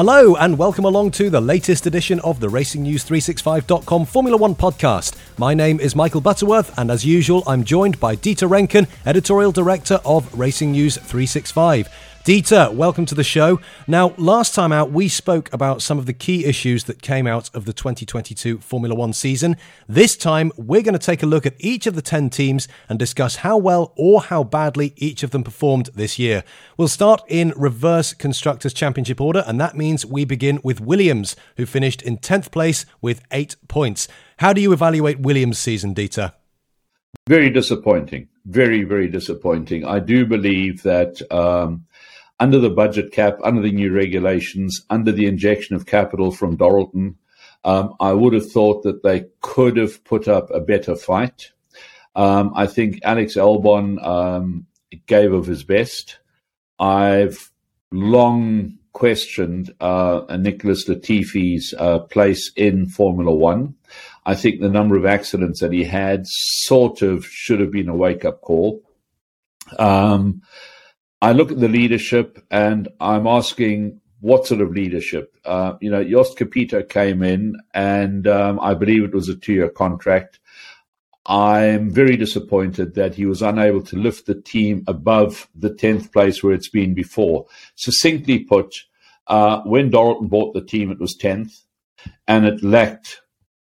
Hello, and welcome along to the latest edition of the RacingNews365.com Formula One podcast. My name is Michael Butterworth, and as usual, I'm joined by Dieter Rencken, editorial director of Racing News 365. Dieter, welcome to the show. Now, last time out, we spoke about some of the key issues that came out of the 2022 Formula One season. This time, we're going to take a look at each of the 10 teams and discuss how well or how badly each of them performed this year. We'll start in reverse Constructors' Championship order, and that means we begin with Williams, who finished in 10th place with eight points. How do you evaluate Williams' season, Dieter? Very disappointing. Very, very disappointing. I do believe that. Um, under the budget cap, under the new regulations, under the injection of capital from Dorilton, um, I would have thought that they could have put up a better fight. Um, I think Alex Albon um, gave of his best. I've long questioned uh, Nicholas Latifi's uh, place in Formula One. I think the number of accidents that he had sort of should have been a wake up call. Um, I look at the leadership and I'm asking what sort of leadership. Uh, you know, Jost Capito came in and um, I believe it was a two year contract. I'm very disappointed that he was unable to lift the team above the 10th place where it's been before. Succinctly put, uh, when Dorilton bought the team, it was 10th and it lacked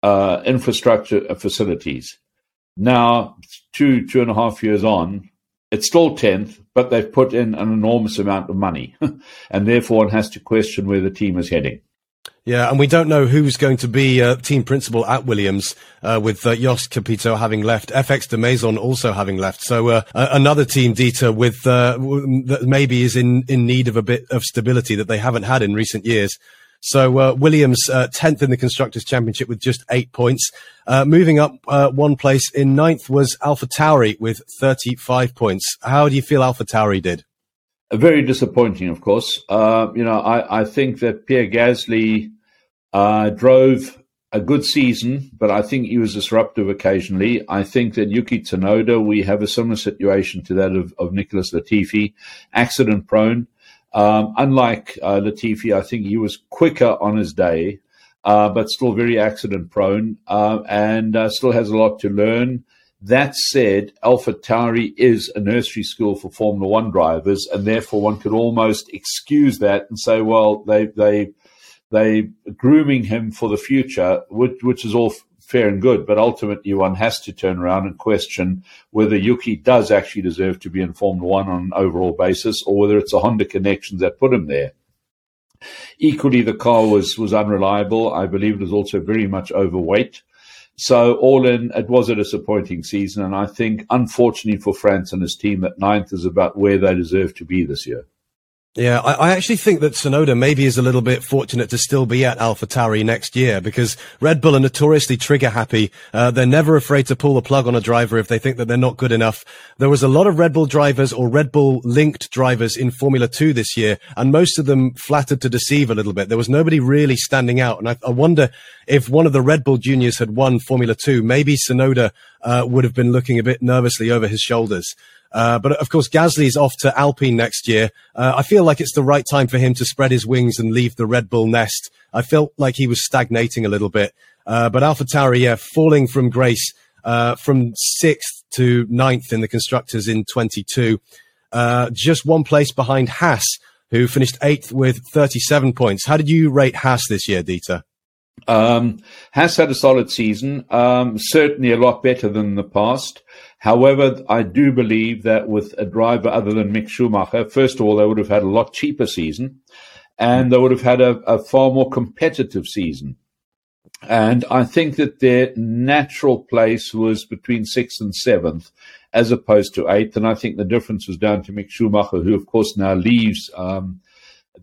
uh, infrastructure facilities. Now, two, two and a half years on, it's still 10th, but they've put in an enormous amount of money. and therefore, one has to question where the team is heading. Yeah, and we don't know who's going to be uh, team principal at Williams, uh, with uh, Jost Capito having left, FX Demaison also having left. So uh, another team, Dieter, with uh, that maybe is in, in need of a bit of stability that they haven't had in recent years. So uh, Williams uh, tenth in the constructors' championship with just eight points. Uh, moving up uh, one place in ninth was Alpha Tauri with thirty-five points. How do you feel Alpha Tauri did? Very disappointing, of course. Uh, you know, I, I, think that Pierre Gasly uh, drove a good season, but I think he was disruptive occasionally. I think that Yuki Tsunoda, we have a similar situation to that of, of Nicholas Latifi, accident prone. Um, unlike uh, Latifi, I think he was quicker on his day, uh, but still very accident prone uh, and uh, still has a lot to learn. That said, Alpha Tauri is a nursery school for Formula One drivers, and therefore one could almost excuse that and say, well, they they they grooming him for the future, which, which is all fair and good, but ultimately one has to turn around and question whether Yuki does actually deserve to be in Formula One on an overall basis, or whether it's a Honda connections that put him there. Equally, the car was was unreliable. I believe it was also very much overweight. So all in, it was a disappointing season, and I think, unfortunately for Franz and his team, that ninth is about where they deserve to be this year. Yeah, I, I, actually think that Tsunoda maybe is a little bit fortunate to still be at AlphaTauri next year because Red Bull are notoriously trigger happy. Uh, they're never afraid to pull the plug on a driver if they think that they're not good enough. There was a lot of Red Bull drivers or Red Bull linked drivers in Formula Two this year, and most of them flattered to deceive a little bit. There was nobody really standing out, and I, I wonder if one of the Red Bull juniors had won Formula Two, maybe Tsunoda uh, would have been looking a bit nervously over his shoulders. Uh, but of course, Gasly's off to Alpine next year. Uh, I feel like it's the right time for him to spread his wings and leave the Red Bull nest. I felt like he was stagnating a little bit. Uh, but AlphaTauri, yeah, falling from grace uh, from sixth to ninth in the constructors in 22. Uh, just one place behind Haas, who finished eighth with 37 points. How did you rate Haas this year, Dieter? Um, Haas had a solid season, um, certainly a lot better than the past. However, I do believe that with a driver other than Mick Schumacher, first of all, they would have had a lot cheaper season and they would have had a, a far more competitive season. And I think that their natural place was between sixth and seventh, as opposed to eighth. And I think the difference was down to Mick Schumacher, who, of course, now leaves um,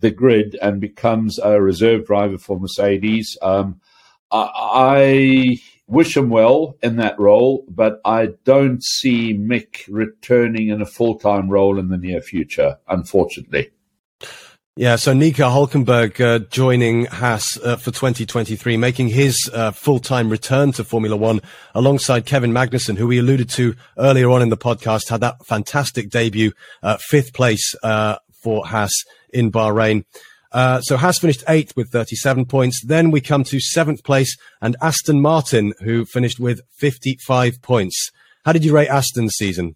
the grid and becomes a reserve driver for Mercedes. Um, I, I wish him well in that role, but I don't see Mick returning in a full time role in the near future, unfortunately. Yeah, so Nico Hulkenberg uh, joining Haas uh, for 2023, making his uh, full-time return to Formula One alongside Kevin Magnussen, who we alluded to earlier on in the podcast, had that fantastic debut, uh, fifth place uh, for Haas in Bahrain. Uh, so Haas finished eighth with 37 points. Then we come to seventh place and Aston Martin, who finished with 55 points. How did you rate Aston's season?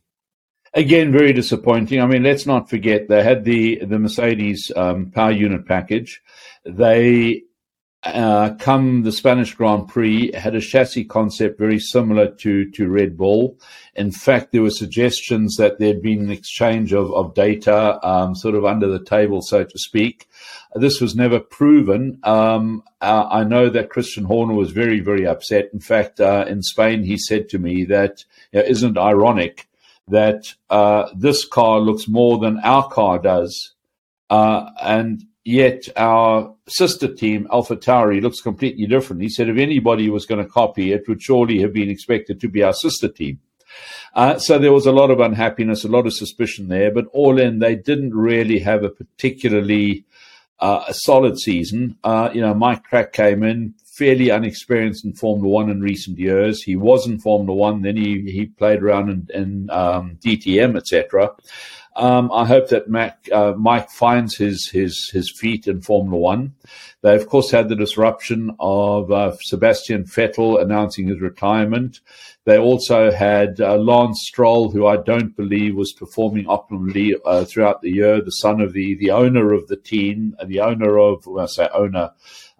Again, very disappointing. I mean, let's not forget they had the the Mercedes um, power unit package. They uh, come the Spanish Grand Prix had a chassis concept very similar to to Red Bull. In fact, there were suggestions that there'd been an exchange of of data, um, sort of under the table, so to speak. This was never proven. Um, uh, I know that Christian Horner was very very upset. In fact, uh, in Spain, he said to me that you know, isn't ironic that uh, this car looks more than our car does, uh, and yet our sister team, Alpha Tauri, looks completely different. He said if anybody was going to copy, it would surely have been expected to be our sister team. Uh, so there was a lot of unhappiness, a lot of suspicion there, but all in, they didn't really have a particularly uh, a solid season. Uh, you know, Mike Krack came in, fairly unexperienced in Formula One in recent years. He was in Formula One, then he, he played around in, in um, DTM, etc. Um, I hope that Mac, uh, Mike finds his, his his feet in Formula One. They of course had the disruption of uh, Sebastian Vettel announcing his retirement. They also had uh, Lance Stroll, who I don't believe was performing optimally uh, throughout the year. The son of the the owner of the team, the owner of well, I say owner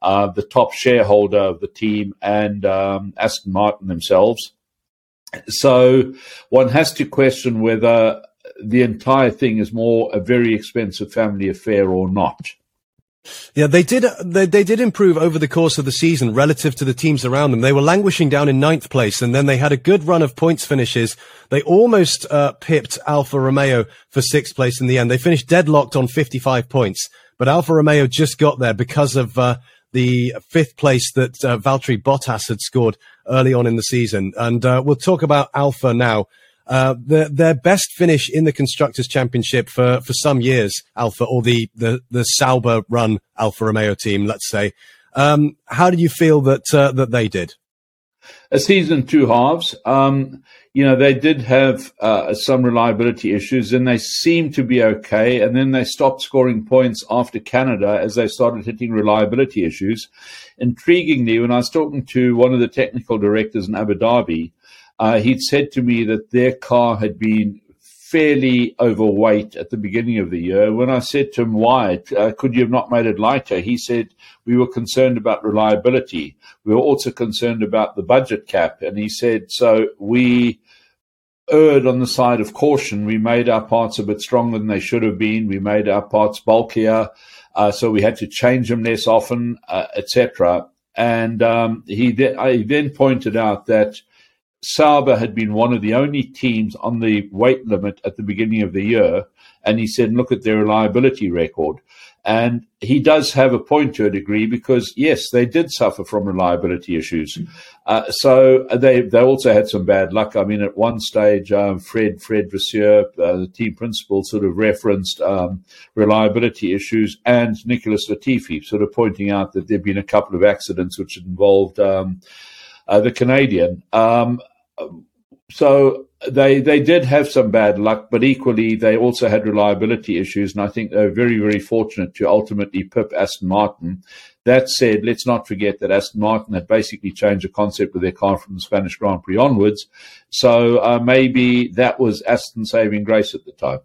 uh, the top shareholder of the team, and um, Aston Martin themselves. So one has to question whether the entire thing is more a very expensive family affair or not. Yeah, they did. They, they did improve over the course of the season relative to the teams around them. They were languishing down in ninth place, and then they had a good run of points finishes. They almost uh, pipped Alfa Romeo for sixth place in the end. They finished deadlocked on 55 points, but Alfa Romeo just got there because of uh, the fifth place that uh, Valtteri Bottas had scored early on in the season. And uh, we'll talk about Alfa now. Uh, the, their best finish in the constructors championship for, for some years, Alfa or the, the, the Sauber run Alfa Romeo team, let's say. Um, how did you feel that, uh, that they did? A season two halves. Um, you know, they did have uh, some reliability issues and they seemed to be okay. And then they stopped scoring points after Canada as they started hitting reliability issues. Intriguingly, when I was talking to one of the technical directors in Abu Dhabi, uh, he'd said to me that their car had been fairly overweight at the beginning of the year. When I said to him, why, uh, could you have not made it lighter? He said, we were concerned about reliability. We were also concerned about the budget cap. And he said, so we erred on the side of caution. We made our parts a bit stronger than they should have been. We made our parts bulkier. Uh, so we had to change them less often, uh, etc. And um, he, he then pointed out that Sauber had been one of the only teams on the weight limit at the beginning of the year. And he said, look at their reliability record. And he does have a point to a degree because, yes, they did suffer from reliability issues. Uh, so they they also had some bad luck. I mean, at one stage, um, Fred Fred Vasseur, uh, the team principal, sort of referenced um, reliability issues, and Nicholas Latifi sort of pointing out that there'd been a couple of accidents which involved um, uh, the Canadian. Um, so they they did have some bad luck, but equally they also had reliability issues, and I think they were very very fortunate to ultimately pip Aston Martin. That said, let's not forget that Aston Martin had basically changed the concept of their car from the Spanish Grand Prix onwards, so uh, maybe that was Aston saving grace at the time.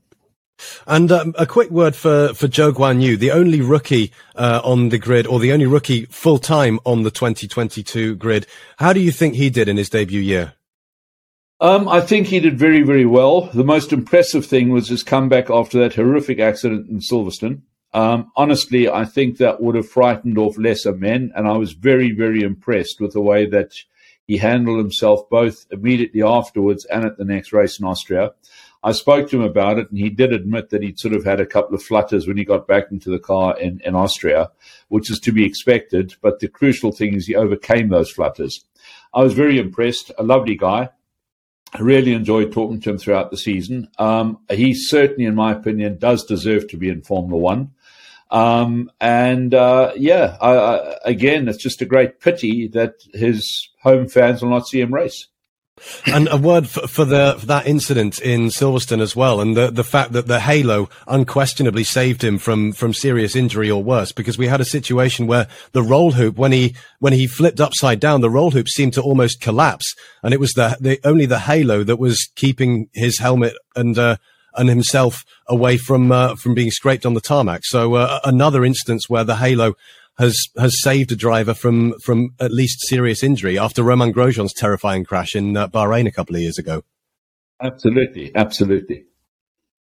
And um, a quick word for, for Zhou Guanyu, the only rookie uh, on the grid, or the only rookie full time on the 2022 grid. How do you think he did in his debut year? Um, I think he did very, very well. The most impressive thing was his comeback after that horrific accident in Silverstone. Um, honestly, I think that would have frightened off lesser men, and I was very, very impressed with the way that he handled himself both immediately afterwards and at the next race in Austria. I spoke to him about it, and he did admit that he'd sort of had a couple of flutters when he got back into the car in, in Austria, which is to be expected. But the crucial thing is he overcame those flutters. I was very impressed. A lovely guy. I really enjoyed talking to him throughout the season. Um, he certainly, in my opinion, does deserve to be in Formula One. Um, and uh, yeah, I, I, again, it's just a great pity that his home fans will not see him race. And a word for, for, the for that incident in Silverstone as well, and the the fact that the halo unquestionably saved him from from serious injury or worse, because we had a situation where the roll hoop when he when he flipped upside down, the roll hoop seemed to almost collapse, and it was the, the only the halo that was keeping his helmet and uh, and himself away from uh, from being scraped on the tarmac. So uh, another instance where the halo has has saved a driver from from at least serious injury after Romain Grosjean's terrifying crash in uh, Bahrain a couple of years ago. Absolutely, absolutely.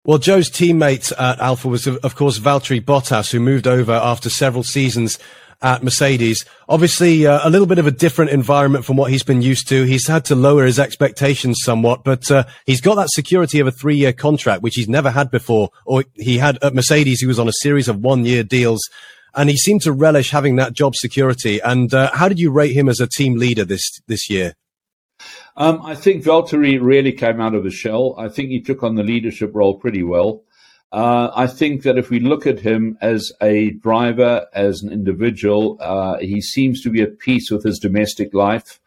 Well, Zhou's teammate at Alfa was, of course, Valtteri Bottas, who moved over after several seasons at Mercedes. Obviously, uh, a little bit of a different environment from what he's been used to. He's had to lower his expectations somewhat, but uh, he's got that security of a three-year contract, which he's never had before. Or he had at Mercedes, he was on a series of one-year deals and he seemed to relish having that job security. And uh, how did you rate him as a team leader this this year? Um, I think Valtteri really came out of his shell. I think he took on the leadership role pretty well. Uh, I think that if we look at him as a driver, as an individual, uh, he seems to be at peace with his domestic life.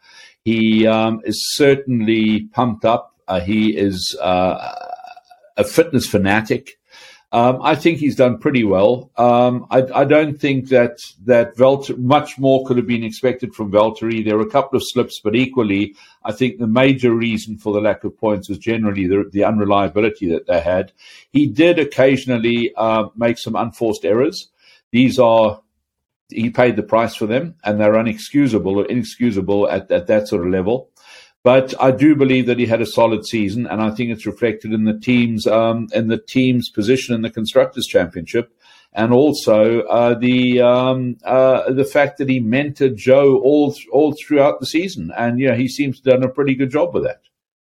He um, is certainly pumped up. Uh, he is uh, a fitness fanatic. Um, I think he's done pretty well. Um, I, I, don't think that that Valtteri, much more could have been expected from Valtteri. There were a couple of slips, but equally, I think the major reason for the lack of points was generally the, the unreliability that they had. He did occasionally uh, make some unforced errors. These are he paid the price for them, and they're unexcusable or inexcusable at, at that sort of level. But I do believe that he had a solid season, and I think it's reflected in the team's um, in the team's position in the constructors' championship, and also uh, the um, uh, the fact that he mentored Zhou all all throughout the season, and yeah, he seems to have done a pretty good job with that.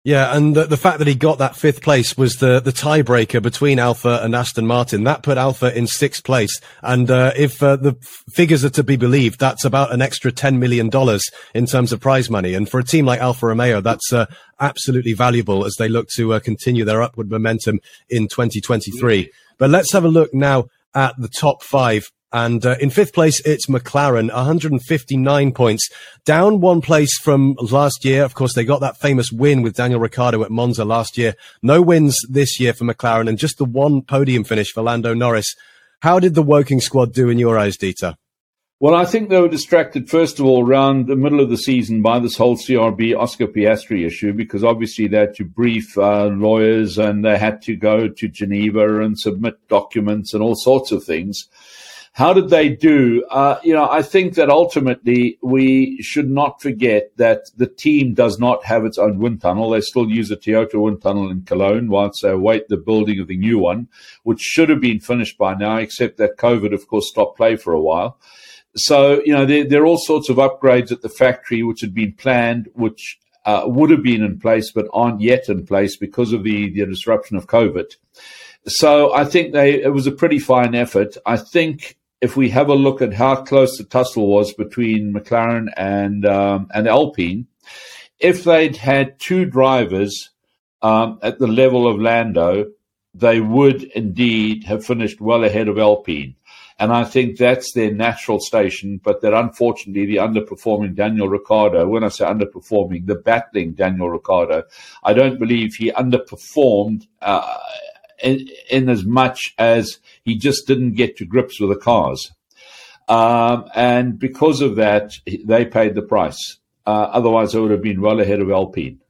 Yeah, and the, the, fact that he got that fifth place was the, the tiebreaker between Alfa and Aston Martin. That put Alfa in sixth place. And uh, if uh, the figures are to be believed, that's about an extra $10 million in terms of prize money. And for a team like Alfa Romeo, that's uh, absolutely valuable as they look to uh, continue their upward momentum in 2023. But let's have a look now at the top five and uh, in fifth place, it's McLaren, 159 points, down one place from last year. Of course, they got that famous win with Daniel Ricciardo at Monza last year. No wins this year for McLaren, and just the one podium finish for Lando Norris. How did the Woking squad do in your eyes, Dieter? Well, I think they were distracted, first of all, around the middle of the season by this whole CRB Oscar Piastri issue, because obviously they had to brief uh, lawyers and they had to go to Geneva and submit documents and all sorts of things. How did they do? Uh, you know, I think that ultimately we should not forget that the team does not have its own wind tunnel. They still use a Toyota wind tunnel in Cologne whilst they await the building of the new one, which should have been finished by now, except that COVID, of course, stopped play for a while. So, you know, there, there are all sorts of upgrades at the factory which had been planned, which uh, would have been in place, but aren't yet in place because of the, the disruption of COVID. So I think they, it was a pretty fine effort. I think if we have a look at how close the tussle was between McLaren and um, and Alpine, if they'd had two drivers um, at the level of Lando, they would indeed have finished well ahead of Alpine. And I think that's their natural station, but that unfortunately the underperforming Daniel Ricciardo, when I say underperforming, the battling Daniel Ricciardo, I don't believe he underperformed uh, in, in as much as he just didn't get to grips with the cars. Um, and because of that, they paid the price. Uh, otherwise, they would have been well ahead of Alpine.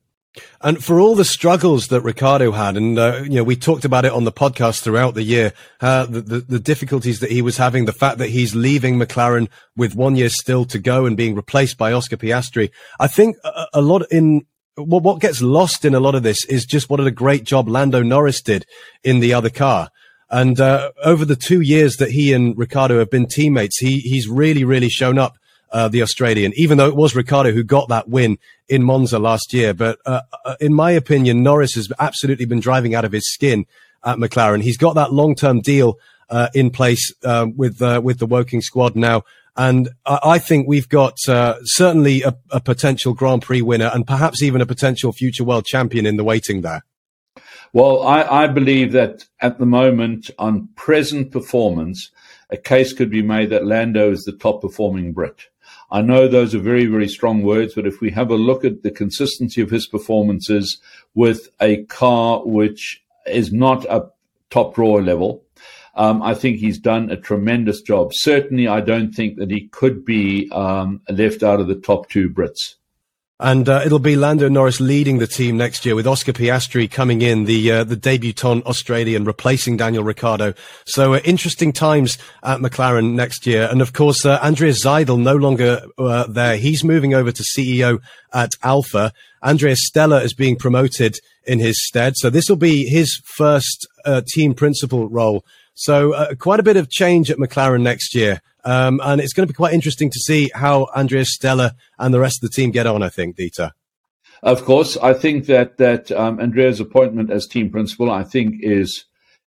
And for all the struggles that Ricciardo had, and uh, you know, we talked about it on the podcast throughout the year, uh, the, the, the difficulties that he was having, the fact that he's leaving McLaren with one year still to go and being replaced by Oscar Piastri. I think a, a lot in what what gets lost in a lot of this is just what a great job Lando Norris did in the other car. And uh, over the two years that he and Ricciardo have been teammates, he he's really really shown up. Uh, the Australian, even though it was Ricciardo who got that win in Monza last year. But uh, uh, in my opinion, Norris has absolutely been driving out of his skin at McLaren. He's got that long term deal uh, in place uh, with with the Woking squad now. And I think we've got uh, certainly a, a, potential Grand Prix winner and perhaps even a potential future world champion in the waiting there. Well, I, I, believe that at the moment, on present performance, a case could be made that Lando is the top performing Brit. I know those are very, very strong words, but if we have a look at the consistency of his performances with a car which is not a top drawer level, um, I think he's done a tremendous job. Certainly, I don't think that he could be um, left out of the top two Brits. And uh, it'll be Lando Norris leading the team next year with Oscar Piastri coming in, the uh, the debutant Australian replacing Daniel Ricciardo. So uh, interesting times at McLaren next year. And of course, uh, Andreas Seidl no longer uh, there. He's moving over to CEO at Alfa. Andreas Stella is being promoted in his stead. So this will be his first uh, team principal role. So quite a bit of change at McLaren next year. Um, and it's going to be quite interesting to see how Andreas Stella and the rest of the team get on, I think, Dieter. Of course, I think that that um, Andrea's appointment as team principal, I think, is,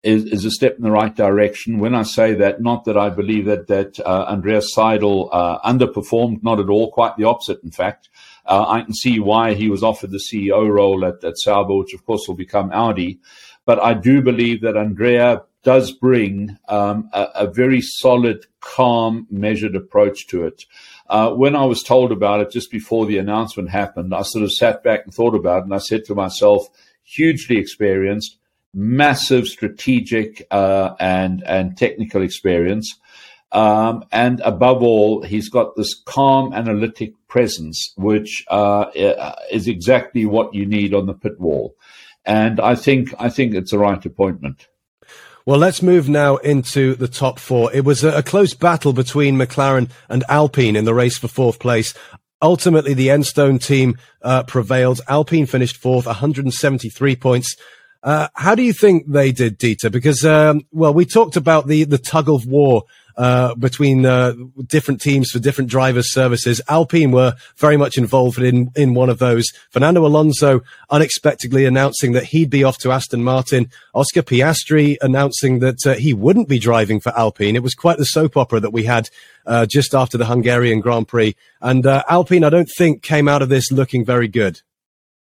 is is a step in the right direction. When I say that, not that I believe that that uh, Andreas Seidl uh, underperformed, not at all, quite the opposite. In fact, uh, I can see why he was offered the CEO role at, at Sauber, which of course will become Audi. But I do believe that Andrea does bring um, a, a, very solid, calm, measured approach to it. Uh, when I was told about it just before the announcement happened, I sort of sat back and thought about it, and I said to myself, hugely experienced, massive strategic uh, and and technical experience. Um, and above all, he's got this calm, analytic presence, which uh, is exactly what you need on the pit wall. And I think I think it's the right appointment. Well, let's move now into the top four. It was a, a close battle between McLaren and Alpine in the race for fourth place. Ultimately, the Enstone team uh, prevailed. Alpine finished fourth, 173 points. Uh, how do you think they did, Dieter? Because, um, well, we talked about the, the tug of war uh, between uh, different teams for different drivers' services. Alpine were very much involved in in one of those. Fernando Alonso unexpectedly announcing that he'd be off to Aston Martin. Oscar Piastri announcing that uh, he wouldn't be driving for Alpine. It was quite the soap opera that we had uh, just after the Hungarian Grand Prix. And uh, Alpine, I don't think, came out of this looking very good.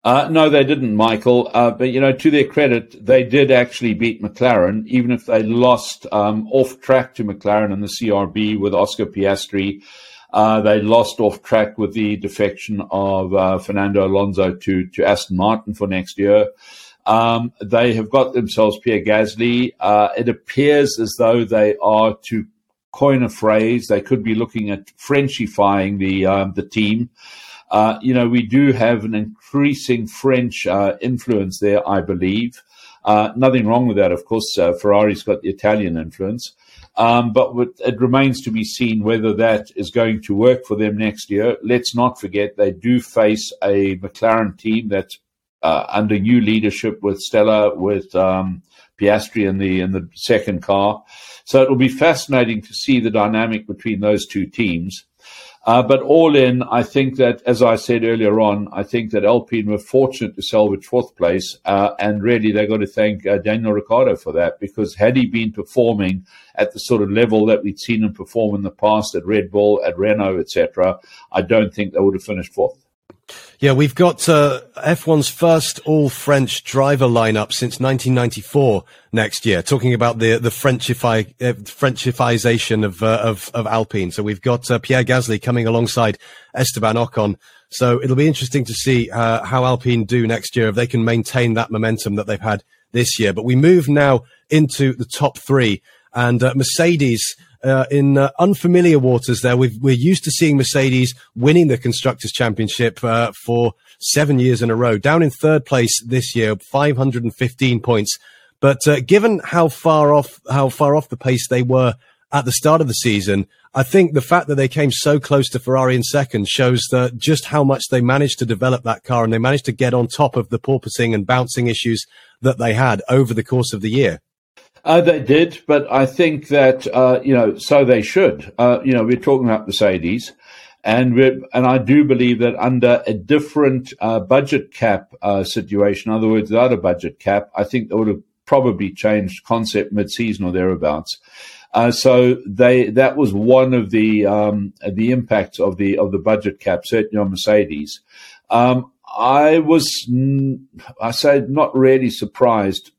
Uh, no, they didn't, Michael. Uh, but you know, to their credit, they did actually beat McLaren, even if they lost um, off track to McLaren in the CRB with Oscar Piastri. Uh, they lost off track with the defection of uh, Fernando Alonso to to Aston Martin for next year. Um, they have got themselves Pierre Gasly. Uh, it appears as though they are to coin a phrase. They could be looking at Frenchifying the um, the team. Uh, you know, we do have an increasing French uh, influence there, I believe. Uh, nothing wrong with that, of course. Uh, Ferrari's got the Italian influence. Um, but it remains to be seen whether that is going to work for them next year. Let's not forget they do face a McLaren team that's uh, under new leadership with Stella, with um, Piastri in the in the second car. So it will be fascinating to see the dynamic between those two teams. Uh, but all in, I think that, as I said earlier on, I think that Alpine were fortunate to salvage fourth place, uh, and really they've got to thank uh, Daniel Ricciardo for that because had he been performing at the sort of level that we'd seen him perform in the past at Red Bull, at Renault, etc., I don't think they would have finished fourth. Yeah, we've got uh, F1's first all-French driver lineup since 1994 next year. Talking about the the Frenchify uh, of, uh, of of Alpine. So we've got uh, Pierre Gasly coming alongside Esteban Ocon. So it'll be interesting to see uh, how Alpine do next year if they can maintain that momentum that they've had this year. But we move now into the top three, and uh, Mercedes uh, in uh, unfamiliar waters there. we are used to seeing Mercedes winning the Constructors' Championship uh, for seven years in a row, down in third place this year, 515 points. But uh, given how far off how far off the pace they were at the start of the season, I think the fact that they came so close to Ferrari in second shows that just how much they managed to develop that car and they managed to get on top of the porpoising and bouncing issues that they had over the course of the year. Uh, they did, but I think that uh, you know, so they should. Uh, you know, we're talking about Mercedes, and and I do believe that under a different uh, budget cap uh, situation, in other words, without a budget cap, I think they would have probably changed concept mid-season or thereabouts. Uh, so they that was one of the um, the impacts of the of the budget cap, certainly on Mercedes. Um, I was, I say, not really surprised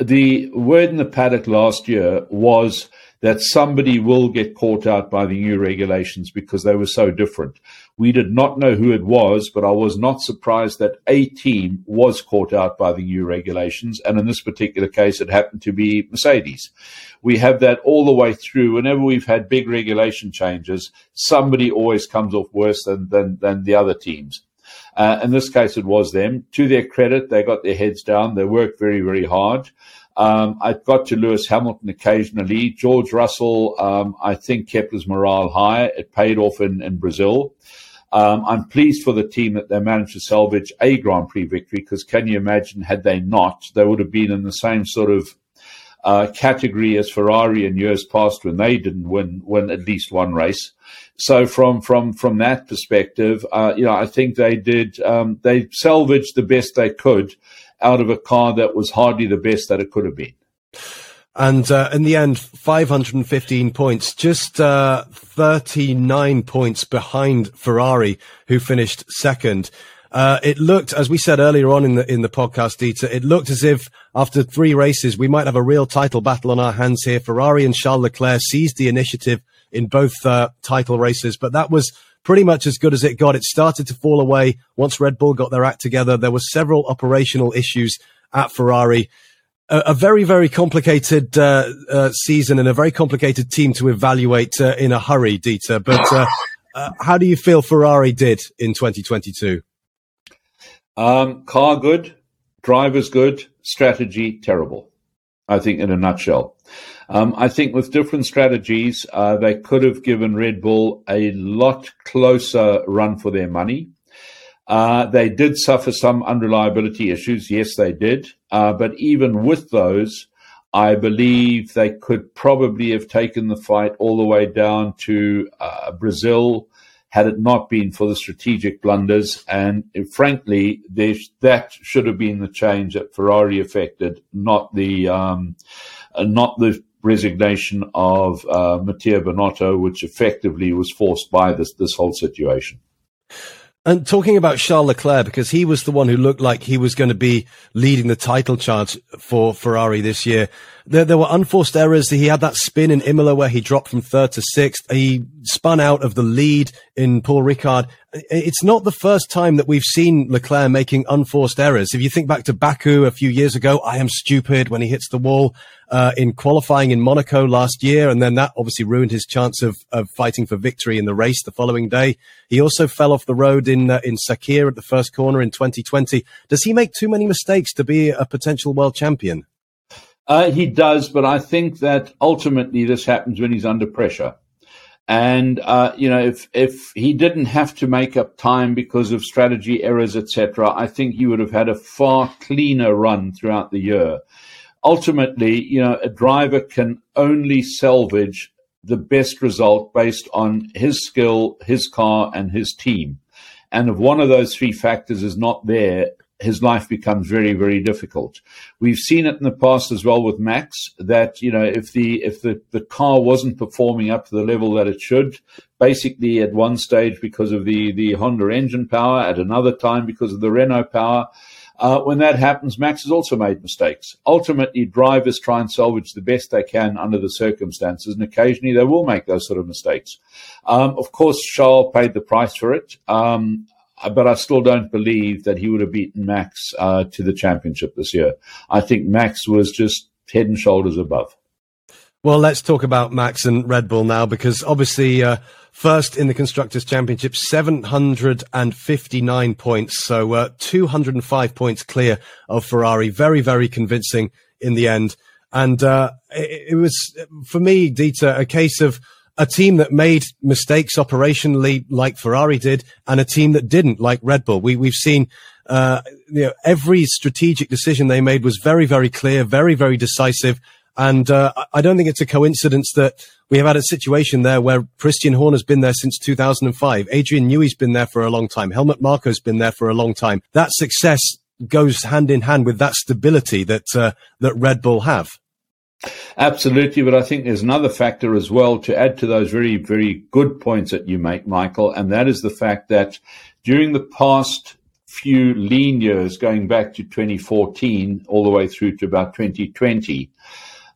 the word in the paddock last year was that somebody will get caught out by the new regulations because they were so different. We did not know who it was, but I was not surprised that a team was caught out by the new regulations. And in this particular case, it happened to be Mercedes. We have that all the way through. Whenever we've had big regulation changes, somebody always comes off worse than, than, than the other teams. Uh, in this case, it was them. To their credit, they got their heads down. They worked very, very hard. Um, I got to Lewis Hamilton occasionally. George Russell, um, I think, kept his morale high. It paid off in, in Brazil. Um, I'm pleased for the team that they managed to salvage a Grand Prix victory because can you imagine had they not, they would have been in the same sort of uh, category as Ferrari in years past when they didn't win win at least one race. So from from from that perspective, uh, you know, I think they did um, they salvaged the best they could out of a car that was hardly the best that it could have been. And uh, in the end, 515 points, just uh, 39 points behind Ferrari, who finished second. Uh, it looked, as we said earlier on in the in the podcast, Dieter, it looked as if after three races we might have a real title battle on our hands here. Ferrari and Charles Leclerc seized the initiative in both uh, title races, but that was pretty much as good as it got. It started to fall away once Red Bull got their act together. There were several operational issues at Ferrari. A, a very, very complicated uh, uh, season and a very complicated team to evaluate uh, in a hurry, Dieter. But how do you feel Ferrari did in 2022? Um, car good, drivers good, strategy terrible. I think in a nutshell. Um, I think with different strategies, uh, they could have given Red Bull a lot closer run for their money. Uh, they did suffer some unreliability issues. Yes, they did. Uh, but even with those, I believe they could probably have taken the fight all the way down to uh, Brazil, had it not been for the strategic blunders. And frankly, that should have been the change that Ferrari affected, not the um, uh, not the resignation of uh, Mattia Binotto, which effectively was forced by this this whole situation. And talking about Charles Leclerc, because he was the one who looked like he was going to be leading the title charge for Ferrari this year. There, there were unforced errors. He had that spin in Imola where he dropped from third to sixth. He spun out of the lead in Paul Ricard. It's not the first time that we've seen Leclerc making unforced errors. If you think back to Baku a few years ago, I am stupid when he hits the wall uh, in qualifying in Monaco last year, and then that obviously ruined his chance of, of fighting for victory in the race the following day. He also fell off the road in uh, in Sakhir at the first corner in 2020. Does he make too many mistakes to be a potential world champion? Uh, he does, but I think that ultimately this happens when he's under pressure. And uh, you know, if if he didn't have to make up time because of strategy errors, etc., I think he would have had a far cleaner run throughout the year ultimately, you know, a driver can only salvage the best result based on his skill, his car, and his team. And if one of those three factors is not there, his life becomes very, very difficult. We've seen it in the past as well with Max that, you know, if the, if the, the car wasn't performing up to the level that it should, basically at one stage because of the, the Honda engine power, at another time because of the Renault power, uh, when that happens, Max has also made mistakes. Ultimately, drivers try and salvage the best they can under the circumstances, and occasionally they will make those sort of mistakes. Um, of course, Charles paid the price for it, um, but I still don't believe that he would have beaten Max uh, to the championship this year. I think Max was just head and shoulders above. Well, let's talk about Max and Red Bull now, because obviously, uh, first in the Constructors' Championship, 759 points. So, uh, 205 points clear of Ferrari. Very, very convincing in the end. And, uh, it, it, was, for me, Dieter, a case of a team that made mistakes operationally like Ferrari did and a team that didn't like Red Bull. We, we've seen, uh, you know, every strategic decision they made was very, very clear, very, very decisive and uh, I don't think it's a coincidence that we have had a situation there where Christian Horner's been there since 2005. Adrian Newey's been there for a long time. Helmut Marko's been there for a long time. That success goes hand in hand with that stability that uh, that Red Bull have. Absolutely, but I think there's another factor as well to add to those very, very good points that you make, Michael, and that is the fact that during the past few lean years, going back to 2014 all the way through to about 2020,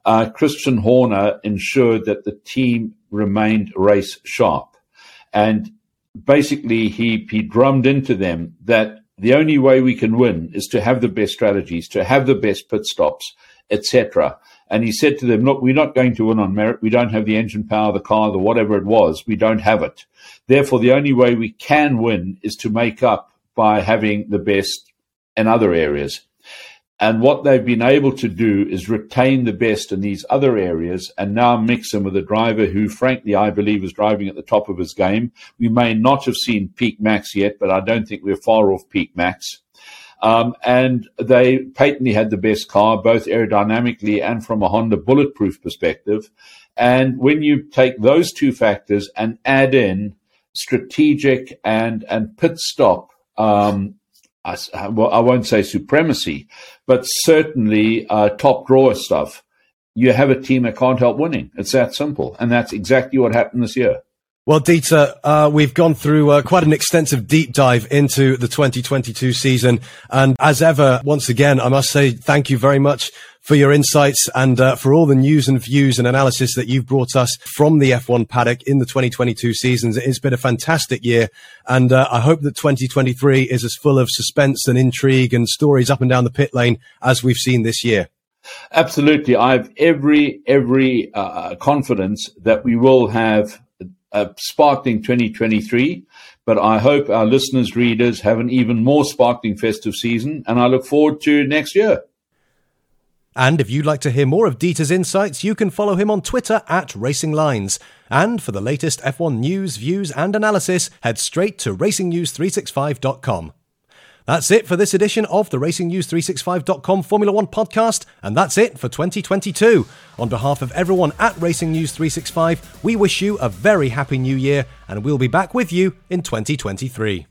uh, Christian Horner ensured that the team remained race sharp. And basically, he, he drummed into them that the only way we can win is to have the best strategies, to have the best pit stops, etc. And he said to them, Look, we're not going to win on merit. We don't have the engine power, the car, the whatever it was. We don't have it. Therefore, the only way we can win is to make up by having the best in other areas. And what they've been able to do is retain the best in these other areas and now mix them with a driver who, frankly, I believe is driving at the top of his game. We may not have seen peak max yet, but I don't think we're far off peak max. Um, and they patently had the best car, both aerodynamically and from a Honda bulletproof perspective. And when you take those two factors and add in strategic and, and pit stop um, I, well, I won't say supremacy, but certainly uh, top drawer stuff. You have a team that can't help winning. It's that simple. And that's exactly what happened this year. Well, Dieter, uh, we've gone through uh, quite an extensive deep dive into the 2022 season. And as ever, once again, I must say thank you very much for your insights and uh, for all the news and views and analysis that you've brought us from the F1 paddock in the 2022 seasons. It's been a fantastic year. And uh, I hope that 2023 is as full of suspense and intrigue and stories up and down the pit lane as we've seen this year. Absolutely. I have every, every uh, confidence that we will have a sparkling 2023. But I hope our listeners, readers have an even more sparkling festive season, and I look forward to next year. And if you'd like to hear more of Dieter's insights, you can follow him on Twitter at Racing Lines. And for the latest F1 news, views, and analysis, head straight to racingnews365.com. That's it for this edition of the RacingNews365.com Formula One podcast, and that's it for 2022. On behalf of everyone at Racing News 365, we wish you a very happy new year, and we'll be back with you in 2023.